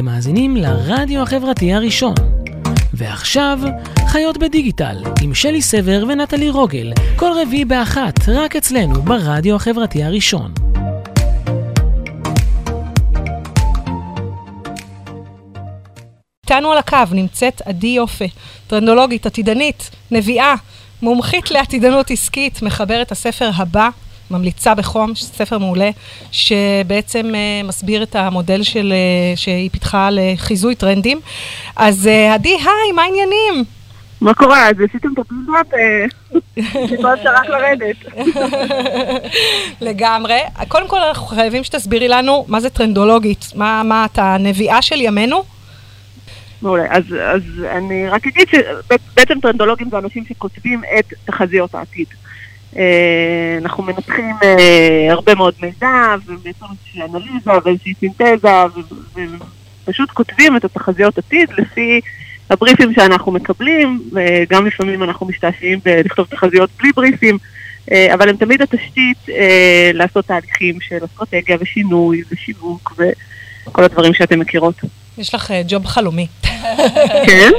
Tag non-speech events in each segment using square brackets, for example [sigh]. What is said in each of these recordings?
אתם מאזינים לרדיו החברתי הראשון. ועכשיו, חיות בדיגיטל, עם שלי סבר ונטלי רוגל, כל רביעי באחת, רק אצלנו, ברדיו החברתי הראשון. איתנו על הקו נמצאת עדי יופה, טרנדולוגית, עתידנית, נביאה, מומחית לעתידנות עסקית, מחברת הספר הבא, ממליצה בחום, ספר מעולה, שבעצם uh, מסביר את המודל של, uh, שהיא פיתחה לחיזוי טרנדים. אז uh, עדי, היי, מה העניינים? מה קורה? אז עשיתם את הפלוט, שכל אפשר רק לרדת. [laughs] לגמרי. קודם כל, אנחנו חייבים שתסבירי לנו מה זה טרנדולוגית. מה, מה אתה נביאה של ימינו? מעולה. אז, אז אני רק אגיד שבעצם טרנדולוגים זה אנשים שכותבים את תחזיות העתיד. אה, אנחנו מנתחים אה, הרבה מאוד מידע, ובעצם איזושהי אנליזה ואיזושהי סינתזה, ופשוט כותבים את התחזיות עתיד לפי הבריפים שאנחנו מקבלים, וגם לפעמים אנחנו משתעשעים לכתוב תחזיות בלי בריפים, אה, אבל הם תמיד התשתית לעשות תהליכים של אסטרטגיה ושינוי ושיווק וכל הדברים שאתם מכירות. יש לך ג'וב חלומי. כן?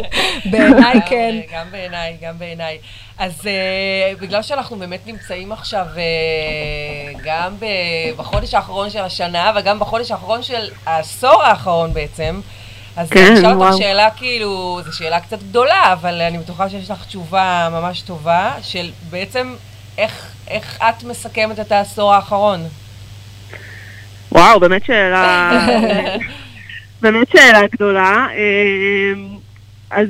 בעיניי כן. גם בעיניי, גם בעיניי. אז uh, בגלל שאנחנו באמת נמצאים עכשיו uh, גם בחודש האחרון של השנה וגם בחודש האחרון של העשור האחרון בעצם, אז כן, אני אשאל אותך שאלה כאילו, זו שאלה קצת גדולה, אבל אני בטוחה שיש לך תשובה ממש טובה, של בעצם איך, איך את מסכמת את העשור האחרון? וואו, באמת שאלה, [laughs] באמת שאלה גדולה. אה, אז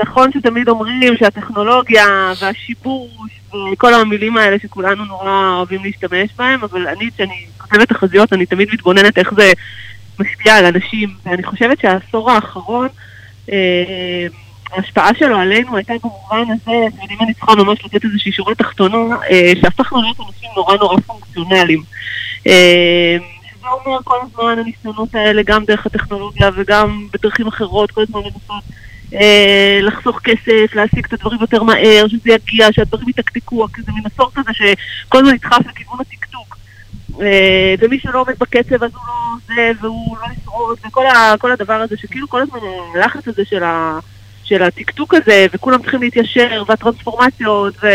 נכון שתמיד אומרים שהטכנולוגיה והשיבוש וכל המילים האלה שכולנו נורא אוהבים להשתמש בהם, אבל אני, כשאני כותבת תחזיות, אני תמיד מתבוננת איך זה משפיע על אנשים, ואני חושבת שהעשור האחרון, אה, ההשפעה שלו עלינו הייתה במובן הזה, ואם אני צריכה ממש לתת איזושהי שורה תחתונה, אה, שהפכנו להיות אנשים נורא נורא פונקציונליים. אה, שזה אומר כל הזמן הניסיונות האלה, גם דרך הטכנולוגיה וגם בדרכים אחרות, כל הזמן לנסות אה, לחסוך כסף, להשיג את הדברים יותר מהר, שזה יגיע, שהדברים יתקתקו, זה מין עשור כזה שכל הזמן נדחף לכיוון הטקטוק. אה, ומי שלא עומד בקצב אז הוא לא זה, והוא לא ישרוד, וכל הדבר הזה, שכאילו כל הזמן הלחץ הזה של, ה, של הטקטוק הזה, וכולם צריכים להתיישר, והטרנספורמציות, ו...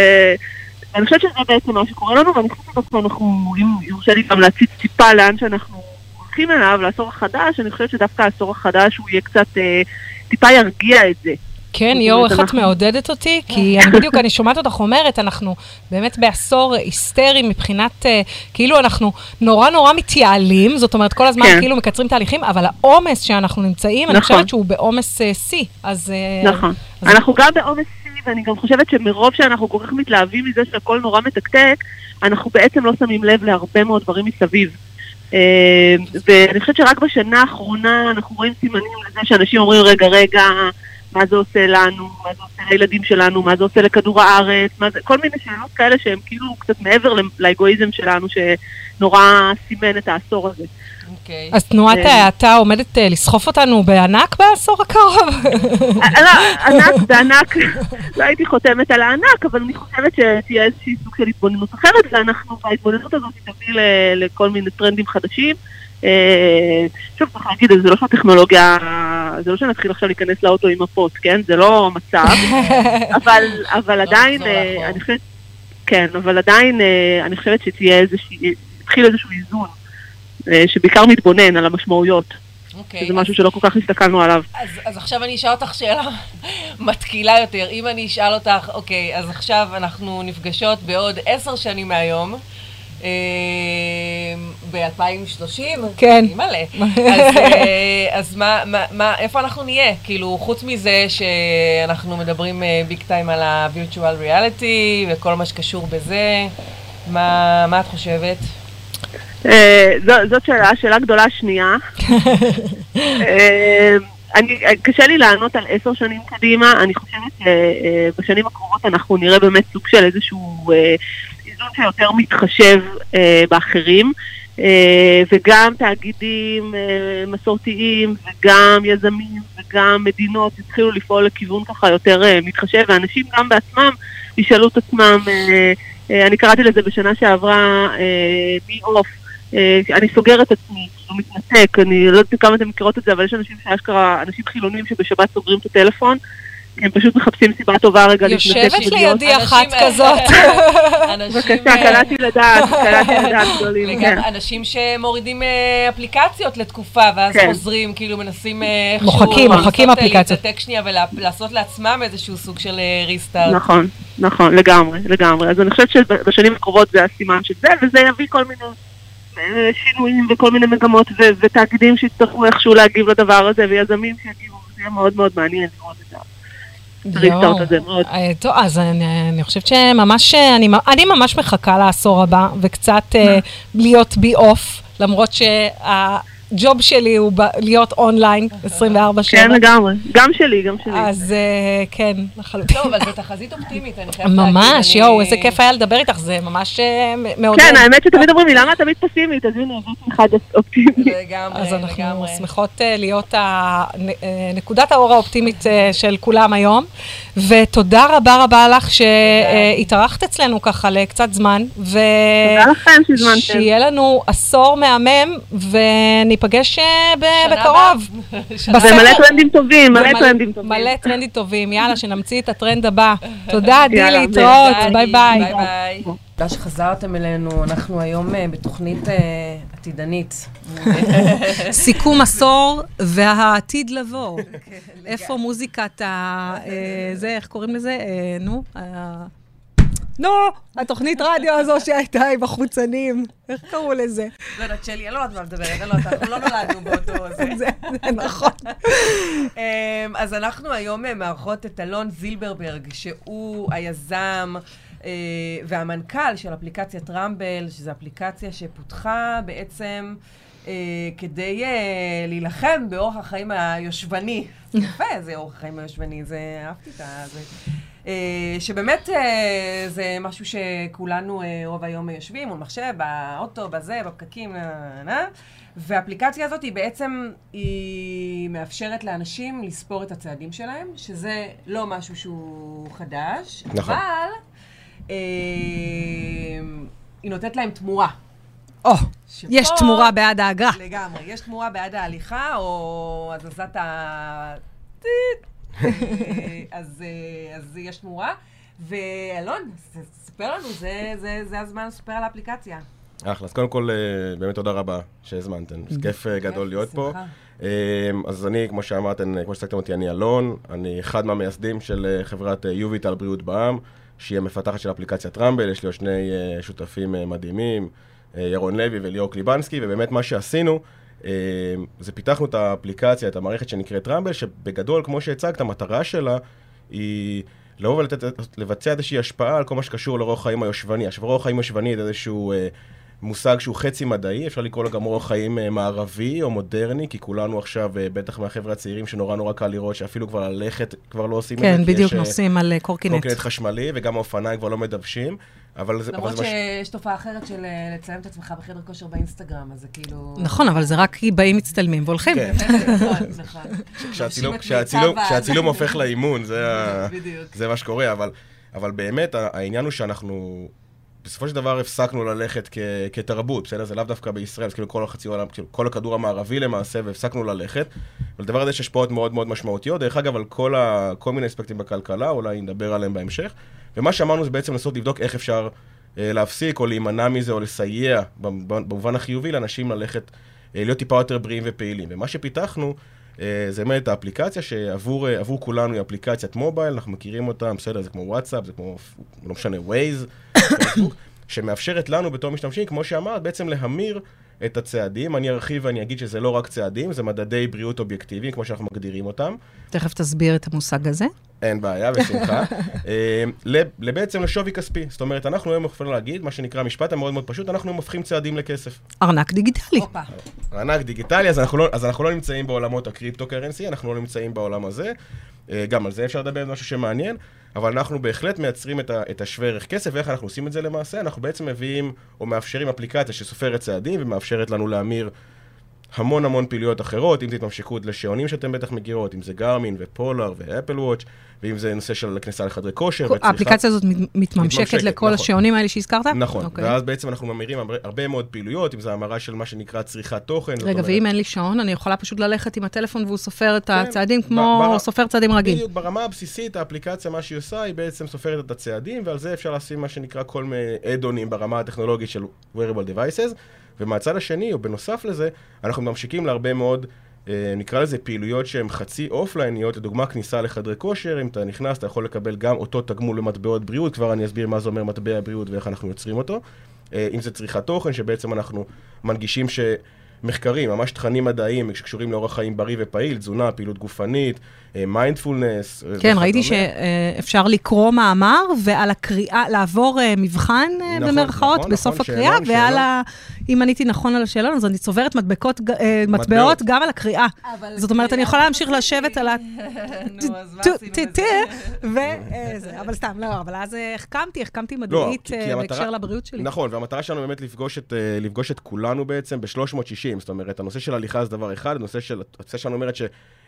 ואני חושבת שזה בעצם מה שקורה לנו, ואני חושבת שאנחנו, אם יורשה לי גם להציץ טיפה לאן שאנחנו הולכים אליו, לעשור החדש, אני חושבת שדווקא העשור החדש הוא יהיה קצת... אה, טיפה ירגיע את זה. כן, יואו, איך את מעודדת אותי? [laughs] כי אני בדיוק, אני שומעת אותך אומרת, אנחנו באמת בעשור היסטרי מבחינת, אה, כאילו אנחנו נורא נורא מתייעלים, זאת אומרת, כל הזמן כן. כאילו מקצרים תהליכים, אבל העומס שאנחנו נמצאים, אני חושבת נכון. שהוא בעומס אה, שיא. אז... אה, נכון. אנחנו גם בעומס שיא, ואני גם חושבת שמרוב שאנחנו כל כך מתלהבים מזה שהכל נורא מתקתק, אנחנו בעצם לא שמים לב להרבה מאוד דברים מסביב. אה, ואני חושבת שרק בשנה האחרונה אנחנו רואים סימנים לזה שאנשים אומרים, רגע, רגע, מה זה עושה לנו, מה זה עושה לילדים שלנו, מה זה עושה לכדור הארץ, זה, כל מיני שאלות כאלה שהן כאילו קצת מעבר לאגואיזם שלנו שנורא סימן את העשור הזה. Okay. אוקיי. אז תנועת אה, ההאטה עומדת אה, לסחוף אותנו בענק בעשור הקרוב? לא, ענק [laughs] בענק, לא הייתי חותמת על הענק, אבל אני חושבת שתהיה איזושהי סוג של התבוננות אחרת, ואנחנו, וההתבוננות הזאת תביא לכל מיני טרנדים חדשים. אה, שוב, צריך להגיד, זה לא שהטכנולוגיה, זה לא שנתחיל עכשיו להיכנס לאוטו עם מפות, כן? זה לא המצב, [laughs] אבל, אבל לא עדיין, אני חושבת, כן, אבל עדיין אני חושבת שתהיה איזושהי, יתחיל איזשהו איזון. אה, שבעיקר מתבונן על המשמעויות. Okay, אוקיי, שזה משהו שלא כל כך הסתכלנו עליו. אז, אז עכשיו אני אשאל אותך שאלה [laughs] מתקילה יותר. אם אני אשאל אותך, אוקיי, אז עכשיו אנחנו נפגשות בעוד עשר שנים מהיום, אה, ב-2030? כן. מלא. [laughs] אז, אה, אז מה, מה, מה, איפה אנחנו נהיה? כאילו, חוץ מזה שאנחנו מדברים ביג טיים על ה-virtual reality וכל מה שקשור בזה, מה, מה את חושבת? אה, זאת שאלה, שאלה גדולה שנייה. [laughs] אה, אני, קשה לי לענות על עשר שנים קדימה, אני חושבת שבשנים הקרובות אנחנו נראה באמת סוג של איזשהו אה, איזון שיותר מתחשב באחרים, וגם תאגידים מסורתיים, וגם יזמים, וגם מדינות התחילו לפעול לכיוון ככה יותר מתחשב, ואנשים גם בעצמם ישאלו את עצמם, אני קראתי לזה בשנה שעברה, מי אוף, אה, אני סוגר את עצמי, כאילו מתנתק, אני לא יודעת כמה אתם מכירות את זה, אבל יש אנשים שאשכרה, אנשים חילונים שבשבת סוגרים את הטלפון, הם פשוט מחפשים סיבה טובה רגע להתנתק. יושבת לידי אחת כזאת. אנשים, בבקשה, אה, קלעתי לדעת, קלעתי לדעת גדולים, כן. וגם אנשים שמורידים אה, אפליקציות לתקופה, ואז כן. חוזרים, כאילו מנסים אה, איכשהו... מוחקים, מוחקים אה, אפליקציות. להתנתק שנייה ולעשות לעצמם איזשהו סוג של ריסטארט. נכון, נכון, לגמרי, לגמרי. אז אני חושבת שבשנים הקרובות זה הסימן של זה, וזה יביא כל מיני אה, שינויים וכל מיני מגמות ו- ותאגידים שיצטרכו איכשהו להגיב לדבר הזה, ויזמים שיגיבו, זה יהיה מאוד מאוד מעניין לראות את זה. הריסטארט הזה מאוד. טוב, אז אני, אני חושבת שממש, אה, אני, אני ממש מחכה לעשור הבא, וקצת אה, להיות בי אוף, למרות שהג'וב שלי הוא ב, להיות אונליין 24/7. כן, לגמרי. גם שלי, גם שלי. אז אה, כן, לחלוטין. טוב, אבל זו תחזית אופטימית, אני חייבת להגיד. ממש, אני- יואו, איזה כיף היה לדבר איתך, זה ממש אה, מ- מעודד. כן, האמת שתמיד אומרים לי, למה את תמיד פסימית? אז הנה, זאת אחד אופטימית. לגמרי, אז אנחנו לגמרי. שמחות אה, להיות ה- נ- אה, נקודת האור האופטימית אה, של כולם היום, ותודה רבה רבה לך שהתארחת אצלנו ככה לקצת זמן, ו... תודה לכם שהזמנתם. שיהיה לנו עשור מהמם, וניפגש אה, ב- שנה בקרוב. [laughs] ומלא טרנדים טובים, מלא טרנדים טובים. מלא טרנדים טובים, יאללה, שנמציא את הטרנד הבא. תודה, דילי, להתראות, ביי, ביי. תודה שחזרתם אלינו, אנחנו היום אה, בתוכנית אה, עתידנית. [laughs] סיכום עשור והעתיד לבוא. [laughs] איפה מוזיקת ה... אה, זה, איך קוראים לזה? אה, נו, נו, התוכנית רדיו הזו שהייתה עם החוצנים, איך קראו לזה? לא יודעת, שלי, אני לא יודעת מה מדברת, אני לא יודעת, אנחנו לא נולדנו באותו [laughs] זה. זה נכון. אמ, אז אנחנו היום אה, מארחות את אלון זילברברג, שהוא היזם אה, והמנכ"ל של אפליקציית רמבל, שזו אפליקציה שפותחה בעצם אה, כדי אה, להילחם באורח החיים היושבני. יפה, זה אורח החיים היושבני, זה, אהבתי את זה. אה, שבאמת אה, זה משהו שכולנו אה, רוב היום יושבים מול מחשב, באוטו, בזה, בפקקים, נה. והאפליקציה הזאת היא בעצם, היא מאפשרת לאנשים לספור את הצעדים שלהם, שזה לא משהו שהוא חדש, נכון. אבל אה, היא נותנת להם תמורה. או, שפה- יש תמורה בעד האגרה. לגמרי. יש תמורה בעד ההליכה, או הזזת ה... אה, אז, אה, אז יש תמורה. ואלון, ספר לנו, זה, זה, זה הזמן לספר על האפליקציה. אחלה, אז קודם כל, אה, באמת תודה רבה שהזמנתם. זה כיף גדול להיות פה. אז אני, כמו שאמרתם, כמו שהצגתם אותי, אני אלון, אני אחד מהמייסדים של חברת יוביטל בריאות בעם, שהיא המפתחת של אפליקציית רמבל, יש לי עוד שני שותפים מדהימים, ירון לוי וליאור קליבנסקי, ובאמת מה שעשינו, זה פיתחנו את האפליקציה, את המערכת שנקראת רמבל, שבגדול, כמו שהצגת, המטרה שלה היא לבוא ולבצע איזושהי השפעה על כל מה שקשור לאורח חיים היושבני. עכשיו, אורח חיים יושבני זה איזשהו אה, מושג שהוא חצי מדעי, אפשר לקרוא לו גם אורח חיים אה, מערבי או מודרני, כי כולנו עכשיו, אה, בטח מהחבר'ה הצעירים, שנורא נורא קל לראות שאפילו כבר ללכת כבר לא עושים את זה. כן, בדיוק יש, אה, נוסעים על אה, קורקינט. קורקינט חשמלי, וגם האופניים כבר לא מדוושים. אבל זה... אבל למרות זה מש- שיש תופעה אחרת של אה, לצלם את עצמך בחדר כושר באינסטגרם, אז זה כאילו... נכון, אבל זה רק כי באים, מצטלמים והולכים. כן. [laughs] נכון, נכון. [laughs] כשהצילום- הופך [laughs] לאימון, זה ה-. זה מה שקורה, אבל, אבל באמת העניין הוא שאנחנו בסופו של דבר הפסקנו ללכת כ, כתרבות, בסדר? זה לאו דווקא בישראל, זה כאילו כל החצי עולם, כאילו כל הכדור המערבי למעשה, והפסקנו ללכת. ולדבר הזה יש השפעות מאוד מאוד משמעותיות, דרך אגב, על כל, ה, כל מיני אספקטים בכלכלה, אולי נדבר עליהם בהמשך. ומה שאמרנו זה בעצם לנסות לבדוק איך אפשר אה, להפסיק או להימנע מזה או לסייע במובן החיובי לאנשים ללכת, אה, להיות טיפה יותר בריאים ופעילים. ומה שפיתחנו אה, זה באמת האפליקציה שעבור אה, כולנו היא אפליקציית מובייל, אנחנו מכירים אותה, בסדר, זה כמו וואטסאפ, זה כמו, לא משנה, ווייז, [coughs] שמאפשרת לנו בתור משתמשים, כמו שאמרת, בעצם להמיר את הצעדים. אני ארחיב ואני אגיד שזה לא רק צעדים, זה מדדי בריאות אובייקטיביים, כמו שאנחנו מגדירים אותם. תכף תסביר את המושג הזה. אין בעיה, בשמחה. [laughs] אה, בעצם לשווי כספי. זאת אומרת, אנחנו היום יכולים להגיד, מה שנקרא המשפט המאוד מאוד פשוט, אנחנו הופכים צעדים לכסף. ארנק דיגיטלי. ענק דיגיטלי, אז אנחנו, לא, אז אנחנו לא נמצאים בעולמות הקריפטו קרנסי, אנחנו לא נמצאים בעולם הזה. אה, גם על זה אפשר לדבר, זה משהו שמעניין, אבל אנחנו בהחלט מייצרים את, ה, את השווה ערך כסף, ואיך אנחנו עושים את זה למעשה? אנחנו בעצם מביאים, או מאפשרים אפליקציה שסופרת צעדים, ומאפשרת לנו להמיר המון המון פעילויות אחרות, אם זה התממשקות לשעונים שאתם בטח מכירות, אם זה גרמין ופולר ואפל וואץ', ואם זה נושא של כניסה לחדרי כושר וצריכה. האפליקציה הזאת מת- מתממשקת מתממשקת, לכל נכון. השעונים האלה שהזכרת? נכון, אוקיי. ואז בעצם אנחנו ממירים הרבה, מאוד פעילויות, אם זה המרה של מה שנקרא צריכת תוכן. רגע, אומרת- ואם אין לי שעון, אני יכולה פשוט ללכת עם הטלפון והוא סופר את כן, הצעדים כמו בר- סופר צעדים רגיל. בדיוק, ברמה הבסיסית, האפליקציה, מה שהיא עושה, היא בעצם סופרת את הצעדים, ועל זה אפשר לשים מה שנקרא כל מיני אדונים ברמה הטכנולוגית של wearable devices, ומהצד השני, או בנוסף לזה, אנחנו ממשיכים להרבה מאוד, אה, נקרא לזה פעילויות שהן חצי אופלייניות, לדוגמה כניסה לחדרי כושר, אם אתה נכנס, אתה יכול לקבל גם אותו תגמול למטבעות בריאות, כבר אני אסביר מה זה אומר מטבע בריאות ואיך אנחנו יוצרים אותו. אה, אם זה צריכת תוכן, שבעצם אנחנו מנגישים שמחקרים, ממש תכנים מדעיים שקשורים לאורח חיים בריא ופעיל, תזונה, פעילות גופנית, מיינדפולנס. כן, ראיתי שאפשר לקרוא מאמר, ועל הקריאה, לעבור אה, מבחן אה, נכון, במרכאות נכון, בסוף נכון, הקריאה, שאלון, ועל שאלון. אם עניתי נכון על השאלון, אז אני צוברת מדבקות, ג- אה, מטבעות גם על הקריאה. זאת אומרת, אני יכולה להמשיך לשבת על ה... [laughs] נו, אז מה עשינו בזה? אבל סתם, לא, אבל אז אה, החכמתי, החכמתי מדעית כי- כי אה, בהקשר לבריאות שלי. נכון, והמטרה שלנו באמת לפגוש את, כולנו בעצם ב-360. זאת אומרת, הנושא של הליכה זה דבר אחד, הנושא שלנו אומרת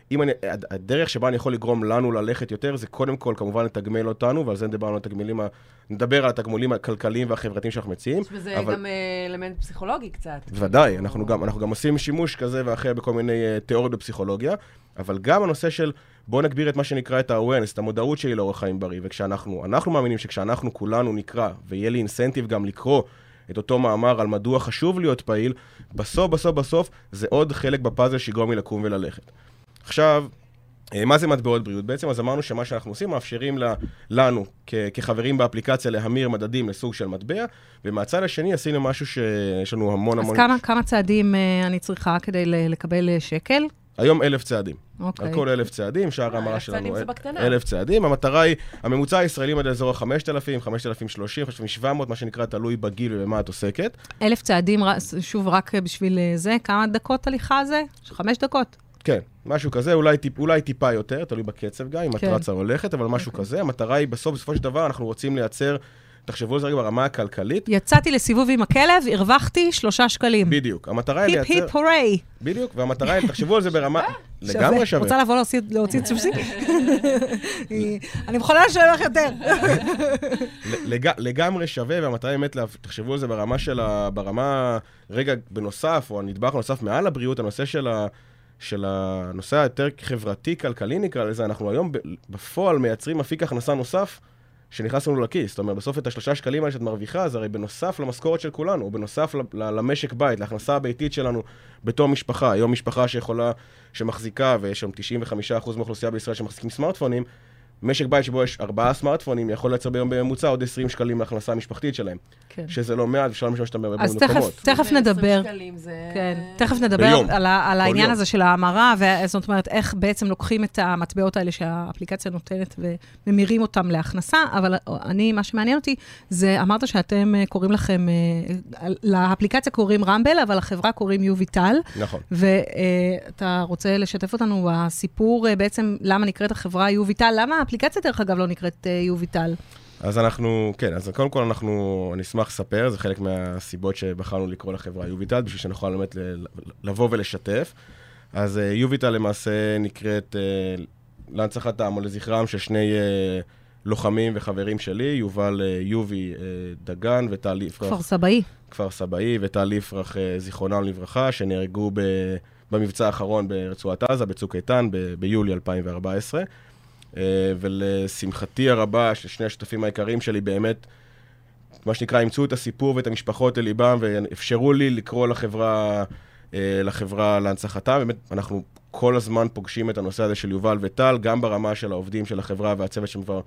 שאם אני... הד- הדרך שבה אני יכול לגרום לנו ללכת יותר, זה קודם כל כמובן לתגמל אותנו, ועל זה נדבר על התגמולים, ה- נדבר על התגמולים הכלכליים והחברתיים שאנחנו מציעים. יש בזה אבל- גם אה, אלמנט פסיכולוגי קצת. בוודאי, אנחנו גם, אנחנו גם עושים שימוש כזה ואחר בכל מיני uh, תיאוריות בפסיכולוגיה, אבל גם הנושא של בואו נגביר את מה שנקרא את ה-awareness, את המודעות שלי לאורח חיים בריא, וכשאנחנו, אנחנו מאמינים שכשאנחנו כולנו נקרא, ויהיה לי אינסנטיב גם לקרוא את אותו מאמר על מדוע חשוב להיות פעיל, בסוף, בסוף, בסוף, זה עוד חלק בפאזל שיגרום לי לקום וללכת. עכשיו, אה, מה זה מטבעות בריאות? בעצם אז אמרנו שמה שאנחנו עושים, מאפשרים לנו כ- כחברים באפליקציה להמיר מדדים לסוג של מטבע, ומהצד השני עשינו משהו שיש לנו המון אז המון... כמה- כמה צעדים אה, אני צריכה כדי לקבל אה, שקל? היום אלף צעדים. אוקיי. על כל אלף צעדים, שער אה, ההמרה אלף שלנו... צעדים זה אל- בקטנה. אלף צעדים. המטרה היא, הממוצע הישראלי עומד לאזור ה-5,000, 5,030, 5,700, מה שנקרא, תלוי בגיל ובמה את עוסקת. אלף צעדים, שוב, רק בשביל זה, כמה דקות הליכה זה? חמש דקות. כן, משהו כזה, אולי, טיפ, אולי טיפה יותר, תלוי בקצב גם, אם את כן. רצה או הולכת, אבל משהו כזה. המטרה היא, בסוף, בסופו של דבר, אנחנו רוצים לייצר, תחשבו על זה רגע ברמה הכלכלית. יצאתי לסיבוב עם הכלב, הרווחתי שלושה שקלים. בדיוק. המטרה היא היפ לייצר... היפ הוריי. בדיוק, והמטרה היא, תחשבו על זה ברמה... [laughs] לגמרי שווה. רוצה לבוא להוציא- להוציא צופסים? [laughs] אני מוכנה לשלם לך יותר. [laughs] לג, לגמרי שווה, והמטרה היא באמת, תחשבו על זה ברמה של ה... ברמה, רגע, בנוסף, או הנדבך הנוסף מעל הבריאות, הנושא של ה... של הנושא היותר חברתי-כלכלי נקרא לזה, אנחנו היום בפועל מייצרים אפיק הכנסה נוסף שנכנס לנו לכיס. זאת אומרת, בסוף את השלושה שקלים האלה שאת מרוויחה, זה הרי בנוסף למשכורת של כולנו, בנוסף למשק בית, להכנסה הביתית שלנו בתור משפחה. היום משפחה שיכולה, שמחזיקה, ויש שם 95% מהאוכלוסייה בישראל שמחזיקים סמארטפונים, משק בית שבו יש ארבעה סמארטפונים יכול לייצר ביום בממוצע עוד 20 שקלים להכנסה המשפחתית שלהם. כן. שזה לא מעט, אפשר למשל שאתה בהרבה אז תכף- מקומות. תכף 20 נדבר. זה... כן, תכף נדבר ביום. על, העניין יום. הזה של ההמרה, זאת אומרת, איך בעצם לוקחים את המטבעות האלה שהאפליקציה נותנת וממירים אותם להכנסה, אבל אני, מה שמעניין אותי, זה, אמרת שאתם אה, קוראים לכם, אה, לאפליקציה קוראים רמבל, אבל לחברה קוראים יוביטל, נכון. ואתה רוצה לשתף אותנו בסיפור אה, בעצם, למה נקראת החברה יוביטל? למה האפליקציה, דרך אגב, לא נקראת אה, יוביטל? אז אנחנו, כן, אז קודם כל אנחנו, אני אשמח לספר, זה חלק מהסיבות שבחרנו לקרוא לחברה יוביטל, בשביל שנוכל באמת לבוא ולשתף. אז אה, יוביטל למעשה נקראת אה, להנצחתם או לזכרם של שני לוחמים וחברים שלי, יובל יובי דגן וטל יפרח, כפר סבאי. כפר סבאי, וטל יפרח, זיכרונם לברכה, שנהרגו ב, במבצע האחרון ברצועת עזה, בצוק איתן, ב, ביולי 2014. אה, ולשמחתי הרבה, ששני השותפים העיקריים שלי באמת, מה שנקרא, אימצו את הסיפור ואת המשפחות לליבם, ואפשרו לי לקרוא לחברה, אה, לחברה להנצחתה. באמת, אנחנו כל הזמן פוגשים את הנושא הזה של יובל וטל, גם ברמה של העובדים של החברה והצוות שכבר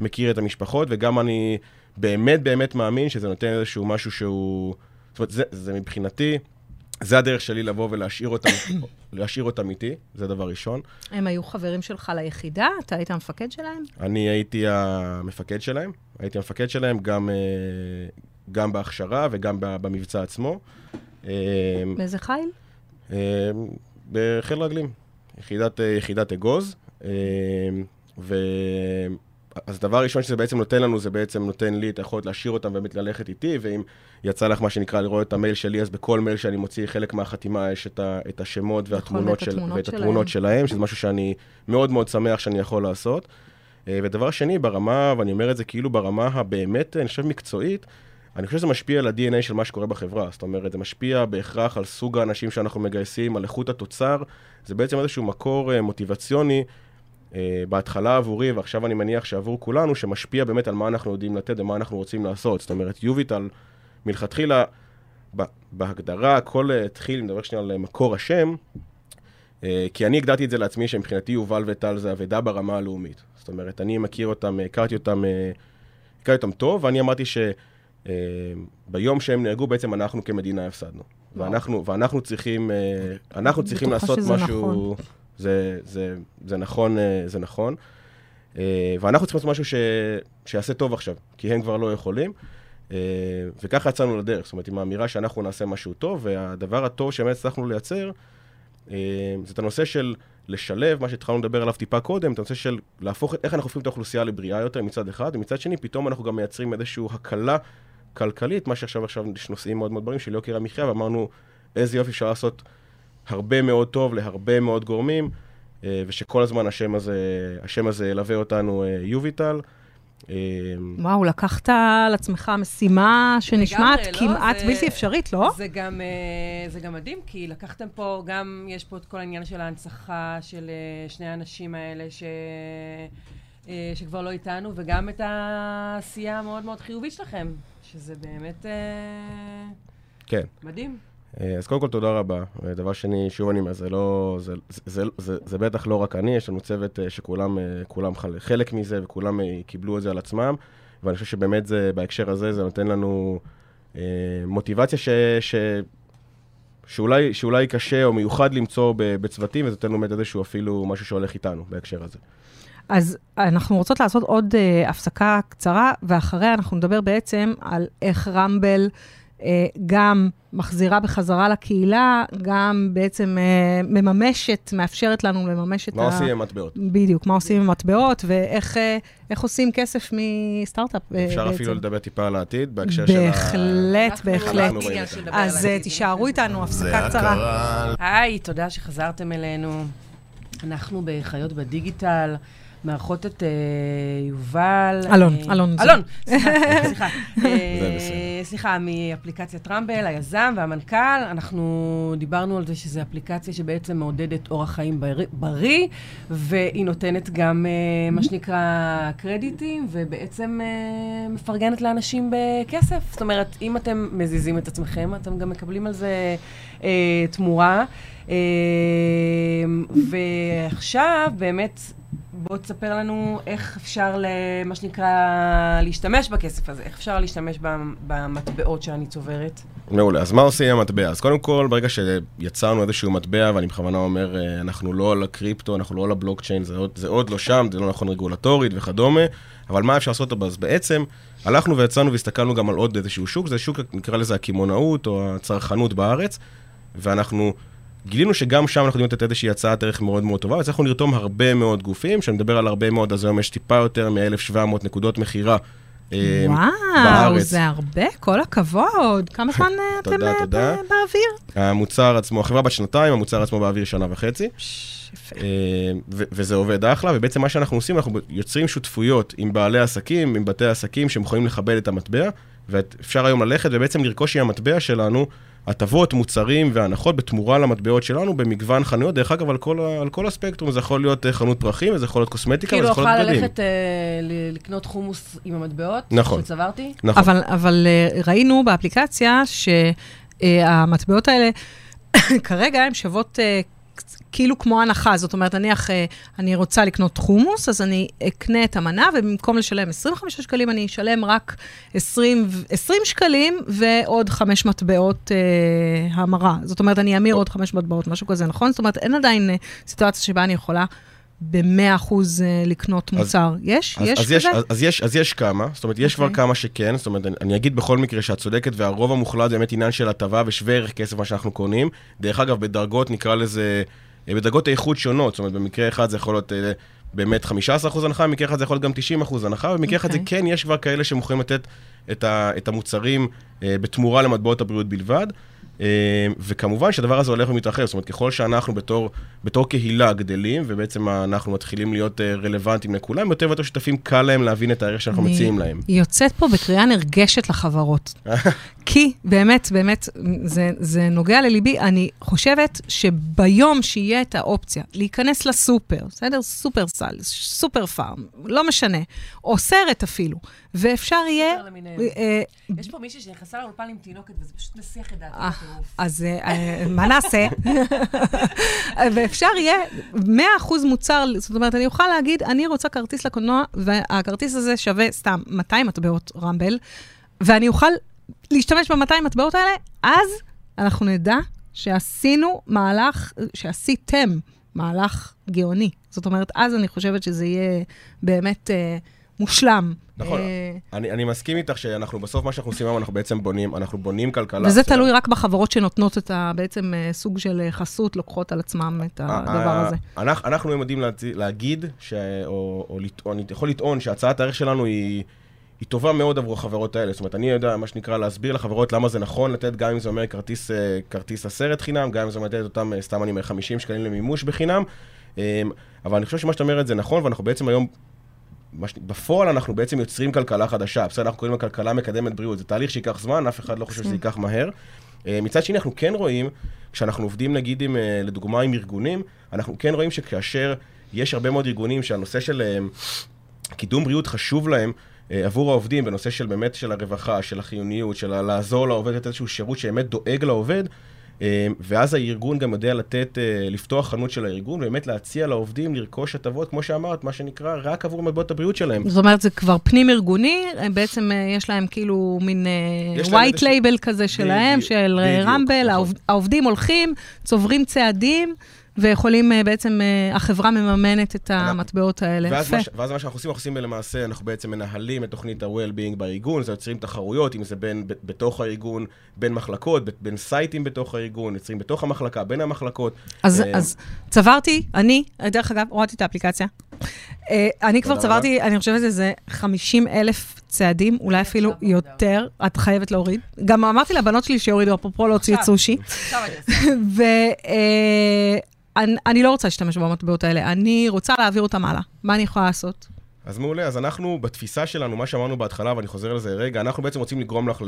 מכיר את המשפחות, וגם אני באמת באמת מאמין שזה נותן איזשהו משהו שהוא... זאת אומרת, זה, זה מבחינתי, זה הדרך שלי לבוא ולהשאיר אותם, [coughs] להשאיר אותם איתי, זה דבר ראשון. הם היו חברים שלך ליחידה? אתה היית המפקד שלהם? אני הייתי המפקד שלהם, הייתי המפקד שלהם גם, אה, גם בהכשרה וגם במבצע עצמו. אה, באיזה חיל? אה, בחיל רגלים, יחידת, אה, יחידת אגוז. אה, אז דבר ראשון שזה בעצם נותן לנו, זה בעצם נותן לי את היכולת להשאיר אותם ובאמת ללכת איתי, ואם יצא לך מה שנקרא לראות את המייל שלי, אז בכל מייל שאני מוציא, חלק מהחתימה יש את, ה, את השמות והתמונות, ואת של, התמונות ואת. התמונות שלהם, שזה משהו שאני מאוד מאוד שמח שאני יכול לעשות. אה, ודבר שני, ברמה, ואני אומר את זה כאילו ברמה הבאמת, אני חושב, מקצועית, אני חושב שזה משפיע על ה-DNA של מה שקורה בחברה. זאת אומרת, זה משפיע בהכרח על סוג האנשים שאנחנו מגייסים, על איכות התוצר. זה בעצם איזשהו מקור אה, מוטיבציוני, בהתחלה עבורי, ועכשיו אני מניח שעבור כולנו, שמשפיע באמת על מה אנחנו יודעים לתת ומה אנחנו רוצים לעשות. זאת אומרת, יוביטל, מלכתחילה, בהגדרה, הכל אה, התחיל, אני מדבר שנייה על אה, מקור השם, אה, כי אני הגדרתי את זה לעצמי, שמבחינתי יובל וטל זה אבדה ברמה הלאומית. זאת אומרת, אני מכיר אותם, אה, הכרתי אותם, אה, הכרתי אותם טוב, ואני אמרתי שביום שהם נהרגו, בעצם אנחנו כמדינה הפסדנו. ואנחנו, ואנחנו צריכים, אה, אנחנו צריכים לעשות משהו... נכון. זה, זה, זה נכון, אה, זה נכון. אה, ואנחנו צריכים לעשות משהו ש, שיעשה טוב עכשיו, כי הם כבר לא יכולים. אה, וככה יצאנו לדרך, זאת אומרת, עם האמירה שאנחנו נעשה משהו טוב, והדבר הטוב שבאמת הצלחנו לייצר, זה את הנושא של לשלב, מה שהתחלנו לדבר עליו טיפה קודם, את הנושא של להפוך, איך אנחנו הופכים את האוכלוסייה לבריאה יותר מצד אחד, ומצד שני, פתאום אנחנו גם מייצרים איזושהי הקלה כלכלית, מה שעכשיו עכשיו יש נושאים מאוד מאוד גדולים של יוקר המחיה, ואמרנו, איזה יופי אפשר לעשות הרבה מאוד טוב להרבה מאוד גורמים, אה, ושכל הזמן השם הזה, השם הזה ילווה אותנו, אה, יוביטל. אה, וואו, לקחת על עצמך משימה שנשמעת לא? כמעט זה- בלתי אפשרית, לא? זה גם, זה גם מדהים, כי לקחתם פה, גם יש פה את כל העניין של ההנצחה של שני האנשים האלה ש... שכבר לא איתנו, וגם את העשייה המאוד מאוד חיובית שלכם, שזה באמת כן. מדהים. אה, אז קודם כל תודה רבה. ודבר שני, שוב אני אומר, זה לא, זה, זה, זה, זה, זה בטח לא רק אני, יש לנו צוות אה, שכולם אה, כולם חל- חלק מזה וכולם אה, קיבלו את זה על עצמם, ואני חושב שבאמת זה, בהקשר הזה, זה נותן לנו אה, מוטיבציה ש, ש, שאולי, שאולי קשה או מיוחד למצוא בצוותים, וזה נותן לנו באמת איזשהו אפילו משהו שהולך איתנו בהקשר הזה. אז אנחנו רוצות לעשות עוד uh, הפסקה קצרה, ואחריה אנחנו נדבר בעצם על איך רמבל גם מחזירה בחזרה לקהילה, גם בעצם uh, מממשת, מאפשרת לנו לממש את מה עושים עם מטבעות? בדיוק, מה עושים עם מטבעות, ואיך אה, עושים כסף מסטארט-אפ אה, אפשר בעצם. אפילו לדבר טיפה על העתיד, בהקשר של ה... בהחלט, בהחלט. אז אה. תישארו איתנו, הפסקה קצרה. היי, תודה שחזרתם אלינו. אנחנו בחיות בדיגיטל, מארחות את אה, יובל. אלון, אה, אלון. אלון, [laughs] סליחה, סליחה. זה אה. סליחה, מאפליקציית רמבל, היזם והמנכ"ל. אנחנו דיברנו על זה שזו אפליקציה שבעצם מעודדת אורח חיים בריא- והיא נותנת גם מה שנקרא קרדיטים, ובעצם מפרגנת לאנשים בכסף. זאת אומרת, אם אתם מזיזים את עצמכם, אתם גם מקבלים על זה תמורה. אה, ועכשיו, באמת, בוא תספר לנו איך אפשר, מה שנקרא, להשתמש בכסף הזה, איך אפשר להשתמש במ- במטבעות שאני צוברת. מעולה. אז מה עושים עם המטבע? אז קודם כל, ברגע שיצרנו איזשהו מטבע, ואני בכוונה אומר, אה, אנחנו לא על הקריפטו, אנחנו לא על הבלוקצ'יין, זה עוד, זה עוד לא שם, זה לא נכון רגולטורית וכדומה, אבל מה אפשר לעשות בו? אז בעצם, הלכנו ויצאנו והסתכלנו גם על עוד איזשהו שוק, זה שוק, נקרא לזה הקמעונאות או הצרכנות בארץ, ואנחנו גילינו שגם שם אנחנו יודעים לתת איזושהי הצעת ערך מאוד מאוד טובה, והצלחנו לרתום הרבה מאוד גופים, שאני מדבר על הרבה מאוד, אז היום יש טיפה יותר מ-1,700 נקודות מכירה. אה, וואו, בארץ. זה הרבה, כל הכבוד. כמה [laughs] זמן אה, אתם תודה, אה, תודה. באוויר? המוצר עצמו, החברה בת שנתיים, המוצר עצמו באוויר שנה וחצי. יפה. וזה עובד אחלה, ובעצם מה שאנחנו עושים, אנחנו יוצרים שותפויות עם בעלי עסקים, עם בתי עסקים שהם יכולים לכבד את המטבע, ואפשר היום ללכת ובעצם לרכוש עם המטבע שלנו הטבות, מוצרים והנחות בתמורה למטבעות שלנו במגוון חנויות. דרך אגב, על כל, על כל הספקטרום, זה יכול להיות אה, חנות פרחים, וזה יכול להיות קוסמטיקה, כאילו, וזה יכול אוכל להיות בגדים. ללכת אה, לקנות חומוס עם המטבעות? נכון. שצברתי? נכון. אבל, אבל אה, ראינו באפליקציה שהמטבעות האלה [coughs] כרגע הן שוות אה, כאילו כמו הנחה. זאת אומרת, נניח אה, אני רוצה לקנות חומוס, אז אני אקנה את המנה, ובמקום לשלם 25 שקלים, אני אשלם רק 20, ו- 20 שקלים ועוד חמש מטבעות אה, המרה. זאת אומרת, אני אמיר עוד חמש מטבעות, משהו כזה, נכון? זאת אומרת, אין עדיין אה, סיטואציה שבה אני יכולה ב-100 אחוז אה, לקנות אז- מוצר. יש? אז, יש אז, יש, כזה? אז, אז, יש, אז יש כמה, זאת אומרת, יש כבר אוקיי. כמה שכן, זאת אומרת, אני, אני אגיד בכל מקרה שאת צודקת, והרוב המוחלט זה באמת עניין של הטבה ושווה ערך כסף, מה שאנחנו קונים. דרך אגב, בדרגות, נקרא לזה, בדרגות איכות שונות, זאת אומרת, במקרה אחד זה יכול להיות אה, באמת 15% הנחה, במקרה אחד זה יכול להיות גם 90% הנחה, ובמקרה אחד זה אוקיי. כן, יש כבר כאלה שמוכנים לתת את, ה, את המוצרים אה, בתמורה למטבעות הבריאות בלבד. אה, וכמובן שהדבר הזה הולך ומתרחב, זאת אומרת, ככל שאנחנו בתור, בתור קהילה גדלים, ובעצם אנחנו מתחילים להיות אה, רלוונטיים לכולם, יותר ויותר שותפים, קל להם להבין את הערך שאנחנו מציעים להם. [laughs] יוצאת פה בקריאה נרגשת לחברות. [laughs] כי באמת, באמת, זה, זה נוגע לליבי. אני חושבת שביום שיהיה את האופציה להיכנס לסופר, בסדר? סופר סל, סופר פארם, לא משנה, או סרט אפילו, ואפשר יהיה... אה, יש פה מישהי שנכנסה לאולפן עם תינוקת, וזה פשוט מסיח את דעתי. אז אה, אה, מה נעשה? ואפשר יהיה 100% מוצר, זאת אומרת, אני אוכל להגיד, אני רוצה כרטיס לקולנוע, והכרטיס הזה שווה סתם 200 מטבעות רמבל, ואני אוכל להשתמש ב-200 מטבעות האלה, אז אנחנו נדע שעשינו מהלך, שעשיתם מהלך גאוני. זאת אומרת, אז אני חושבת שזה יהיה באמת אה, מושלם. נכון, אה, אני, אני מסכים איתך שאנחנו בסוף, מה שאנחנו עושים היום, אנחנו בעצם בונים, אנחנו בונים כלכלה. וזה? תלוי רק בחברות שנותנות את ה... בעצם אה, סוג של אה, חסות, לוקחות על עצמם את הדבר הזה. אנחנו, יודעים להגיד, ש... או, או לטעון, אני יכול לטעון שהצעת הערך שלנו היא, היא טובה מאוד עבור החברות האלה. זאת אומרת, אני יודע, מה שנקרא, להסביר לחברות למה זה נכון לתת, גם אם זה אומר כרטיס, כרטיס הסרט חינם, גם אם זה אומר לתת אותם, סתם אני אומר, 50 שקלים למימוש בחינם. אבל אני חושב שמה שאתה אומרת זה נכון, ואנחנו בעצם היום... מה ש- בפועל אנחנו בעצם יוצרים כלכלה חדשה, בסדר, אנחנו קוראים לה כלכלה מקדמת בריאות, זה תהליך שייקח זמן, אף אחד לא חושב שזה ייקח מהר. אה, מצד שני, אנחנו כן רואים, כשאנחנו עובדים נגיד עם, אה, לדוגמה עם ארגונים, אנחנו כן רואים שכאשר יש הרבה מאוד ארגונים שהנושא של אה, קידום בריאות חשוב להם, עבור העובדים בנושא של באמת של הרווחה, של החיוניות, של לעזור לעובד, לתת איזשהו שירות שבאמת דואג לעובד, ואז הארגון גם יודע לתת, אה, לפתוח חנות של הארגון, ובאמת להציע לעובדים לרכוש הטבות, כמו שאמרת, מה שנקרא, רק עבור מטבעות הבריאות שלהם. זאת אומרת, זה כבר פנים-ארגוני, הם בעצם אה, יש להם כאילו מין white label כזה שלהם, של אה, רמבל, נכון. העובד- העובדים הולכים, צוברים צעדים, ויכולים אה, בעצם, אה, החברה מממנת את המטבעות האלה. ואז. מה, ואז מה שאנחנו עושים, אנחנו עושים למעשה, אנחנו בעצם מנהלים את תוכנית ה-Well-being בארגון, זה יוצרים תחרויות, אם זה בין, ב- בתוך הארגון, בין מחלקות, ב- בין סייטים בתוך הארגון, יוצרים בתוך המחלקה, בין המחלקות. אז, אה, אז צברתי, אני, דרך אגב, הורדתי את האפליקציה. אני כבר צברתי, אני חושבת שזה 50 אלף צעדים, אולי אפילו. יותר. את חייבת להוריד. גם אמרתי לבנות שלי שיורידו, אפרופו להוציא את עכשיו. סושי. [laughs] אני. ואני לא רוצה להשתמש במטבעות האלה, אני רוצה להעביר אותם הלאה. מה אני יכולה לעשות? אז מעולה, אז אנחנו, בתפיסה שלנו, מה שאמרנו בהתחלה, ואני חוזר לזה רגע, אנחנו בעצם רוצים לגרום לך,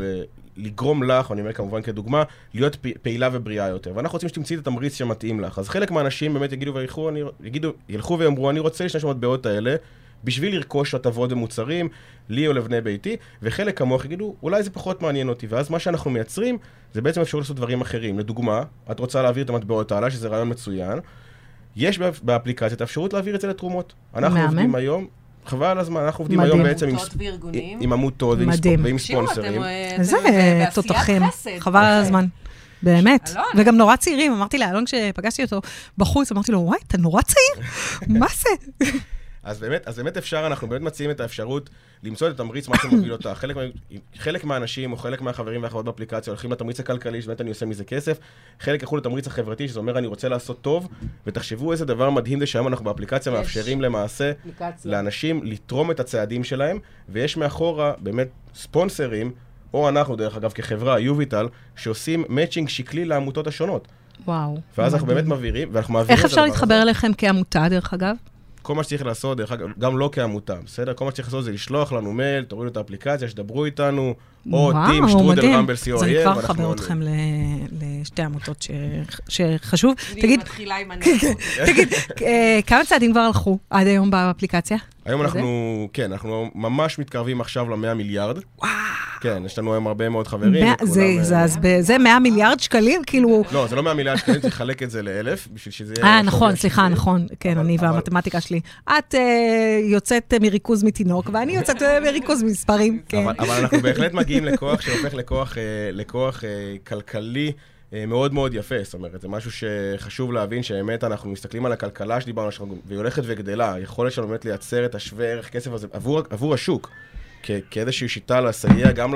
לגרום לך, אני אומר כמובן כדוגמה, להיות פעילה ובריאה יותר. ואנחנו רוצים שתמצאי את התמריץ שמתאים לך. אז חלק מהאנשים באמת יגידו וילכו, אני, יגידו, ילכו ויאמרו, אני רוצה להשתמש במטבעות האלה, בשביל לרכוש הטבות ומוצרים, לי או לבני ביתי, וחלק כמוך יגידו, אולי זה פחות מעניין אותי. ואז מה שאנחנו מייצרים, זה בעצם אפשרות לעשות דברים אחרים. לדוגמה, את רוצה להעביר את המטבעות הלאה, שזה רעיון מצוין. יש באפ- באפליקציה את האפשרות להעביר את זה לתרומות. אנחנו מהמם. עובדים היום, חבל על הזמן, אנחנו עובדים מדהים. היום בעצם עם, עמותות וארגונים. עם עמותות ועם, ספונסרים. אה, איזה בעשיית תותחים. חבל על הזמן. באמת. אלון. וגם נורא צעירים, אמרתי לאלון כשפגשתי אותו בחוץ, אמרתי לו, וואי, אתה נורא צעיר, מה זה? אז באמת, אז באמת אפשר, אנחנו באמת מציעים את האפשרות למצוא את התמריץ, מה שמוביל אותה. חלק, חלק מהאנשים או חלק מהחברים והחברות באפליקציה הולכים לתמריץ הכלכלי, שבאמת אני עושה מזה כסף. חלק ילכו לתמריץ החברתי, שזה אומר אני רוצה לעשות טוב, ותחשבו איזה דבר מדהים זה שהיום אנחנו באפליקציה. מאפשרים למעשה אפליקציה. לאנשים לתרום את הצעדים שלהם, ויש מאחורה באמת ספונסרים, או אנחנו דרך אגב כחברה, יוביטל, שעושים מאצ'ינג שקלי לעמותות השונות. וואו. ואז אנחנו באמת מדהים. מבהירים, ואנחנו מעבירים איך אפשר להתחבר. אליכם כעמותה, דרך אגב? כל מה שצריך לעשות, דרך אגב, גם לא כעמותה, בסדר? כל מה שצריך לעשות זה לשלוח לנו מייל, תורידו את האפליקציה, שדברו איתנו, או טים, שטרודל. רמבל אז אני co.il, כבר ואנחנו אחבר עונים. אתכם ל- לשתי עמותות ש- שחשוב. תגיד. [laughs] תגיד, אה, כמה צעדים כבר הלכו עד היום באפליקציה? היום? אנחנו, כן, אנחנו ממש מתקרבים עכשיו ל-100 מיליארד. כן, יש לנו היום הרבה מאוד חברים. זה- אה, זה- אז ב- זה 100 מיליארד שקלים? כאילו... לא, זה לא 100 מיליארד שקלים, צריך לחלק את זה לאלף, בשביל שזה יהיה... אה, נכון, סליחה. נכון. כן, אני והמתמטיקה שלי. את אה, יוצאת אה, מריכוז מתינוק, ואני יוצאת אה, מריכוז ממספרים, כן. אבל, אנחנו בהחלט מגיעים לכוח שהופך לכוח, אה, אה, כלכלי אה, מאוד מאוד יפה. זאת אומרת, זה משהו שחשוב להבין שבאמת אנחנו מסתכלים על הכלכלה שדיברנו, שאנחנו- והיא הולכת וגדלה. היכולת שלנו באמת לייצר את השווה ערך כסף הזה עבור, עבור השוק, כאיזושהי שיטה לסייע גם,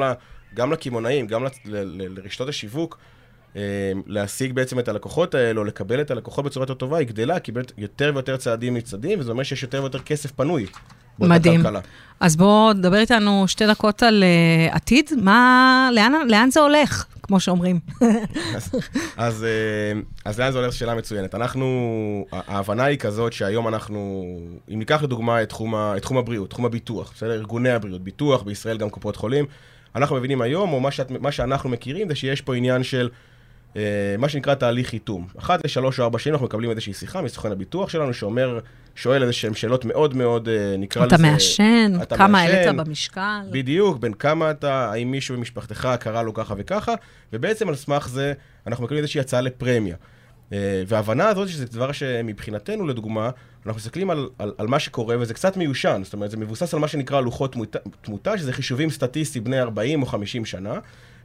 גם לקמעונאים, גם לרשתות השיווק. אה, להשיג בעצם את הלקוחות האלה, או לקבל את הלקוחות בצורה יותר טובה, היא גדלה, כי יותר ויותר צעדים מצעדים, וזה אומר שיש יותר ויותר כסף פנוי. מדהים. כלכלה. אז בוא, דבר איתנו שתי דקות על uh, עתיד. מה, לאן, לאן זה הולך, כמו שאומרים? אז, אז, אה, אז לאן זה הולך? שאלה מצוינת. אנחנו, ההבנה היא כזאת שהיום אנחנו, אם ניקח לדוגמה את תחום, ה, את תחום הבריאות, תחום הביטוח, בסדר? ארגוני הבריאות, ביטוח, בישראל גם קופות חולים, אנחנו מבינים היום, או מה, שאת, מה שאנחנו מכירים, זה שיש פה עניין של מה שנקרא תהליך חיתום. אחת לשלוש או ארבע שנים אנחנו מקבלים איזושהי שיחה מסוכן הביטוח שלנו, שאומר, שואל איזה שהן שאלות מאוד מאוד, אה, נקרא אתה לזה... מעשן, אתה כמה מעשן, העלית במשקל. בדיוק, בין כמה אתה, האם מישהו במשפחתך קרא לו ככה וככה, ובעצם על סמך זה אנחנו מקבלים איזושהי הצעה לפרמיה. אה, וההבנה הזאת שזה דבר שמבחינתנו, לדוגמה, אנחנו מסתכלים על, על, על מה שקורה, וזה קצת מיושן, זאת אומרת, זה מבוסס על מה שנקרא לוחות תמותה, תמותה שזה חישובים סטטיסטיים בני 40 או 50 שנה,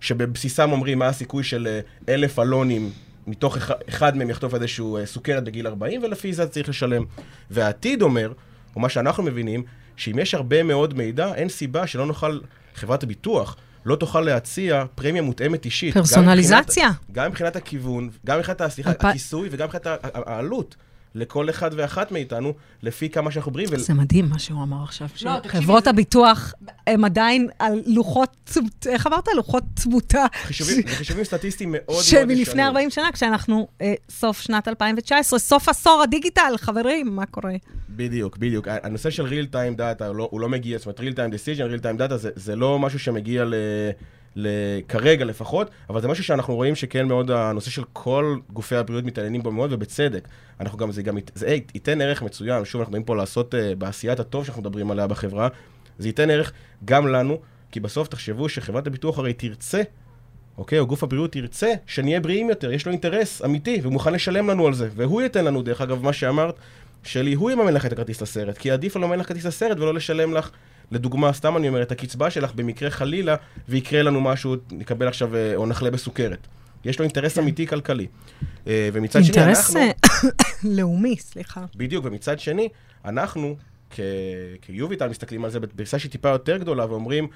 שבבסיסם אומרים מה הסיכוי של אה, אלף אלונים מתוך אחד, אחד מהם יחטוף איזשהו אה, סוכרת בגיל 40, ולפי זה צריך לשלם. והעתיד אומר, או מה שאנחנו מבינים, שאם יש הרבה מאוד מידע, אין סיבה שלא נוכל, חברת הביטוח, לא תוכל להציע פרמיה מותאמת אישית. גם פרסונליזציה. מבחינת- גם מבחינת הכיוון, גם מבחינת, סליחה, אלפי- הכיסוי וגם מבחינת העלות לכל אחד ואחת מאיתנו, לפי כמה שאנחנו בריאים. זה מדהים מה שהוא אמר עכשיו. לא, תקשיבי, חברות זה- הביטוח הם עדיין על לוחות, איך אמרת? לוחות תמותה. [laughs] חישובים, סטטיסטיים מאוד מאוד שמלפני ישנים. 40 שנה, כשאנחנו אה, סוף שנת 2019, סוף עשור הדיגיטל, חברים, מה קורה? בדיוק, בדיוק. הנושא של real time data הוא לא, הוא לא מגיע, זאת אומרת real time decision, real time data זה, זה לא משהו שמגיע ל... כרגע לפחות, אבל זה משהו שאנחנו רואים שכן מאוד, הנושא של כל גופי הבריאות מתעניינים בו מאוד, ובצדק. אנחנו גם, זה גם, זה ית- ייתן ערך מצוין, שוב, אנחנו מדברים פה לעשות uh, בעשיית הטוב שאנחנו מדברים עליה בחברה, זה ייתן ערך גם לנו, כי בסוף תחשבו שחברת הביטוח הרי תרצה, אוקיי, או גוף הבריאות ירצה שנהיה בריאים יותר, יש לו אינטרס אמיתי, והוא מוכן לשלם לנו על זה, והוא ייתן לנו, דרך אגב, מה שאמרת, שלי, הוא יממן לך את הכרטיס לסרט, כי עדיף לממן לך כרטיס לסרט ולא לשלם לך, לדוגמה, סתם אני אומר, את הקצבה שלך במקרה חלילה, ויקרה לנו משהו, נקבל עכשיו, אה, או נחלה בסוכרת. יש לו אינטרס אמיתי כלכלי. אה, ומצד שני, אינטרס אנחנו... אה, [coughs] לאומי, סליחה. בדיוק, ומצד שני, אנחנו, כיוביטל, מסתכלים על זה בפריסה שהיא טיפה יותר גדולה, ואומרים,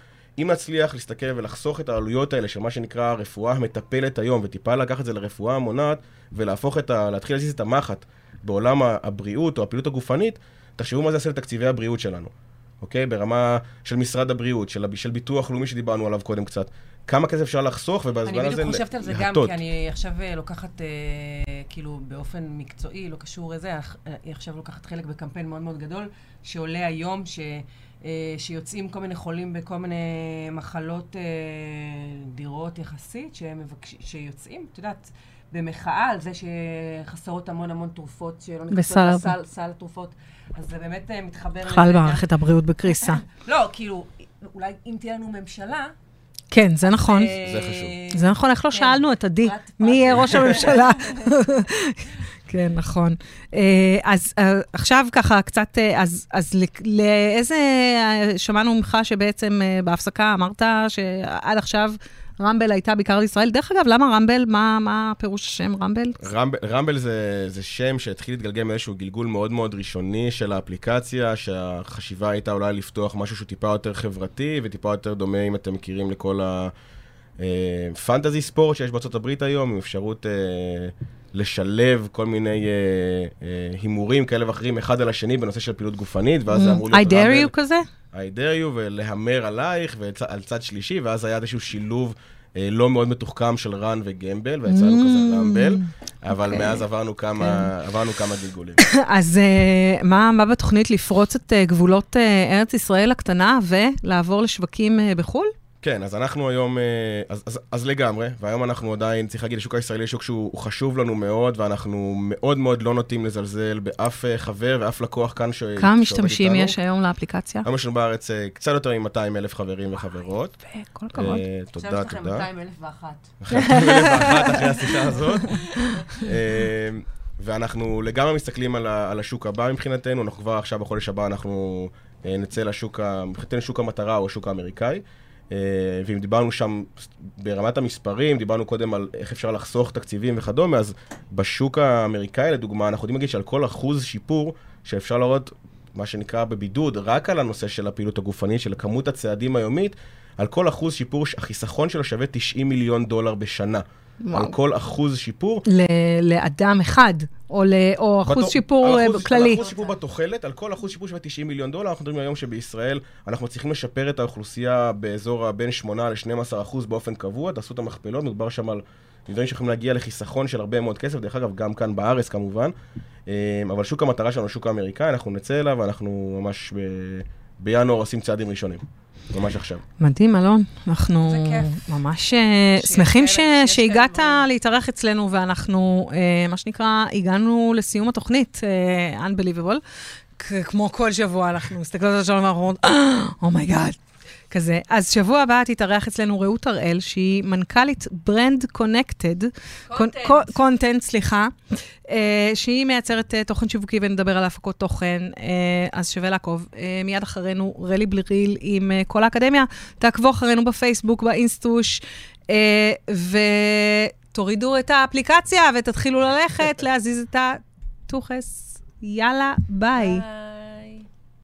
אם נצליח להסתכל ולחסוך את העלויות האלה של מה שנקרא הרפואה המטפלת היום, וטיפה לקחת את זה לרפואה המונעת, ולהפוך את ה... להתחיל להזיז את המחט בעולם הבריאות או הפעילות הגופנית, תחשבו מה זה יעשה לתקציבי הבריאות שלנו, אוקיי? ברמה של משרד הבריאות, של, של ביטוח לאומי שדיברנו עליו קודם קצת. כמה כסף אפשר לחסוך, ובזמן אני הזה בדיוק חושבת על זה גם, להטות. כי אני עכשיו אה, לוקחת, אה, כאילו, באופן מקצועי, לא קשור לזה, אך- אה, היא עכשיו לוקחת חלק בקמפיין מאוד מאוד גדול, שעולה היום, ש... אה, שיוצאים כל מיני חולים בכל מיני מחלות אה, דירות יחסית, שהם מבקש... שיוצאים, את יודעת, במחאה על זה שחסרות המון המון תרופות שלא נכנסות לסל סל התרופות. אז זה באמת אה, מתחבר בכלל גם. מערכת הבריאות בקריסה. [laughs] לא, כאילו, אולי אם תהיה לנו ממשלה... כן, זה נכון. אה, זה חשוב. זה נכון, איך לא כן. שאלנו את עדי, מי. יהיה ראש הממשלה? [laughs] כן, נכון. אה, אז עכשיו ככה קצת, אז, אז ל- לאיזה, שמענו ממך שבעצם בהפסקה אמרת שעד עכשיו רמבל הייתה בעיקר לישראל. דרך אגב, למה רמבל? מה, מה פירוש השם רמבל? רמבל, רמבל זה, זה שם שהתחיל להתגלגל מאיזשהו גלגול מאוד מאוד ראשוני של האפליקציה, שהחשיבה הייתה אולי לפתוח משהו שהוא טיפה יותר חברתי וטיפה יותר דומה, אם אתם מכירים, לכל הפנטזי ספורט שיש בארצות הברית היום, עם אפשרות אה, לשלב כל מיני אה, אה, הימורים כאלה ואחרים אחד על השני בנושא של פעילות גופנית, ואז זה אמור Mm, I להיות dare you כזה? I dare you, ולהמר עלייך, ועל צד שלישי, ואז היה איזשהו שילוב אה, לא מאוד מתוחכם של רן וגמבל, ויצא לנו Mm, כזה רמבל, אבל אוקיי. מאז עברנו כמה, עברנו כמה גלגולים. [laughs] אז אה, מה, מה בתוכנית לפרוץ את אה, גבולות אה, ארץ ישראל הקטנה ולעבור לשווקים אה, בחו"ל? כן, אז אנחנו היום, אה, אז, אז, אז לגמרי, והיום אנחנו עדיין, צריך להגיד, השוק הישראלי הוא שוק שהוא הוא חשוב לנו מאוד, ואנחנו מאוד מאוד לא נוטים לזלזל באף אה, חבר ואף לקוח כאן ש... כמה משתמשים איתנו. יש היום לאפליקציה? היום יש לנו בארץ אה, קצת יותר מ-200 אלף חברים וחברות. כל הכבוד. אה, עכשיו תודה, יש לכם תודה. 200 [laughs] אלף ואחת. אחרי 2001, אחרי השיחה הזאת. ואנחנו לגמרי מסתכלים על, ה- על השוק הבא מבחינתנו, אנחנו כבר עכשיו בחודש הבא אנחנו נצא לשוק, ה- מבחינתנו שוק המטרה או השוק האמריקאי. אה, ואם דיברנו שם ברמת המספרים, דיברנו קודם על איך אפשר לחסוך תקציבים וכדומה, אז בשוק האמריקאי לדוגמה, אנחנו יודעים להגיד שעל כל אחוז שיפור שאפשר לראות, מה שנקרא בבידוד, רק על הנושא של הפעילות הגופנית, של כמות הצעדים היומית, על כל אחוז שיפור, החיסכון שלו שווה 90 מיליון דולר בשנה. על כל אחוז שיפור. ל- לאדם אחד, או, ל- או אחוז בתו- שיפור על אה, אחוז- כללי. על אחוז שיפור בתוחלת, על כל אחוז שיפור שווה 90 מיליון דולר, אנחנו מדברים היום שבישראל אנחנו מצליחים לשפר את האוכלוסייה באזור הבין 8 ל-12 אחוז באופן קבוע, תעשו את המכפלות, מדובר שם על דברים שיכולים להגיע לחיסכון של הרבה מאוד כסף, דרך אגב, גם כאן בארץ כמובן, אה, אבל שוק המטרה שלנו, שוק האמריקאי, אנחנו נצא אליו, ואנחנו ממש ב... בינואר עושים צעדים ראשונים, ממש עכשיו. מדהים, אלון. אנחנו. ממש אה, שמחים ש... שהגעת. להתארח אצלנו, ואנחנו, אה, מה שנקרא, הגענו לסיום התוכנית, אה, Unbelievable. כמו כל שבוע, אנחנו מסתכלות על השעון ואנחנו אומרות, oh my god. כזה. אז שבוע הבא תתארח אצלנו רעות הראל, שהיא מנכ"לית Brand Connected. Content. content, סליחה. אה, שהיא מייצרת אה, תוכן שיווקי ונדבר על הפקות תוכן, אה, אז שווה לעקוב. אה, מיד אחרינו, רלי בליריל עם אה, כל האקדמיה. תעקבו אחרינו בפייסבוק, באינסטוש, אה, ותורידו את האפליקציה ותתחילו ללכת להזיז את הטוחס. יאללה, ביי. ביי.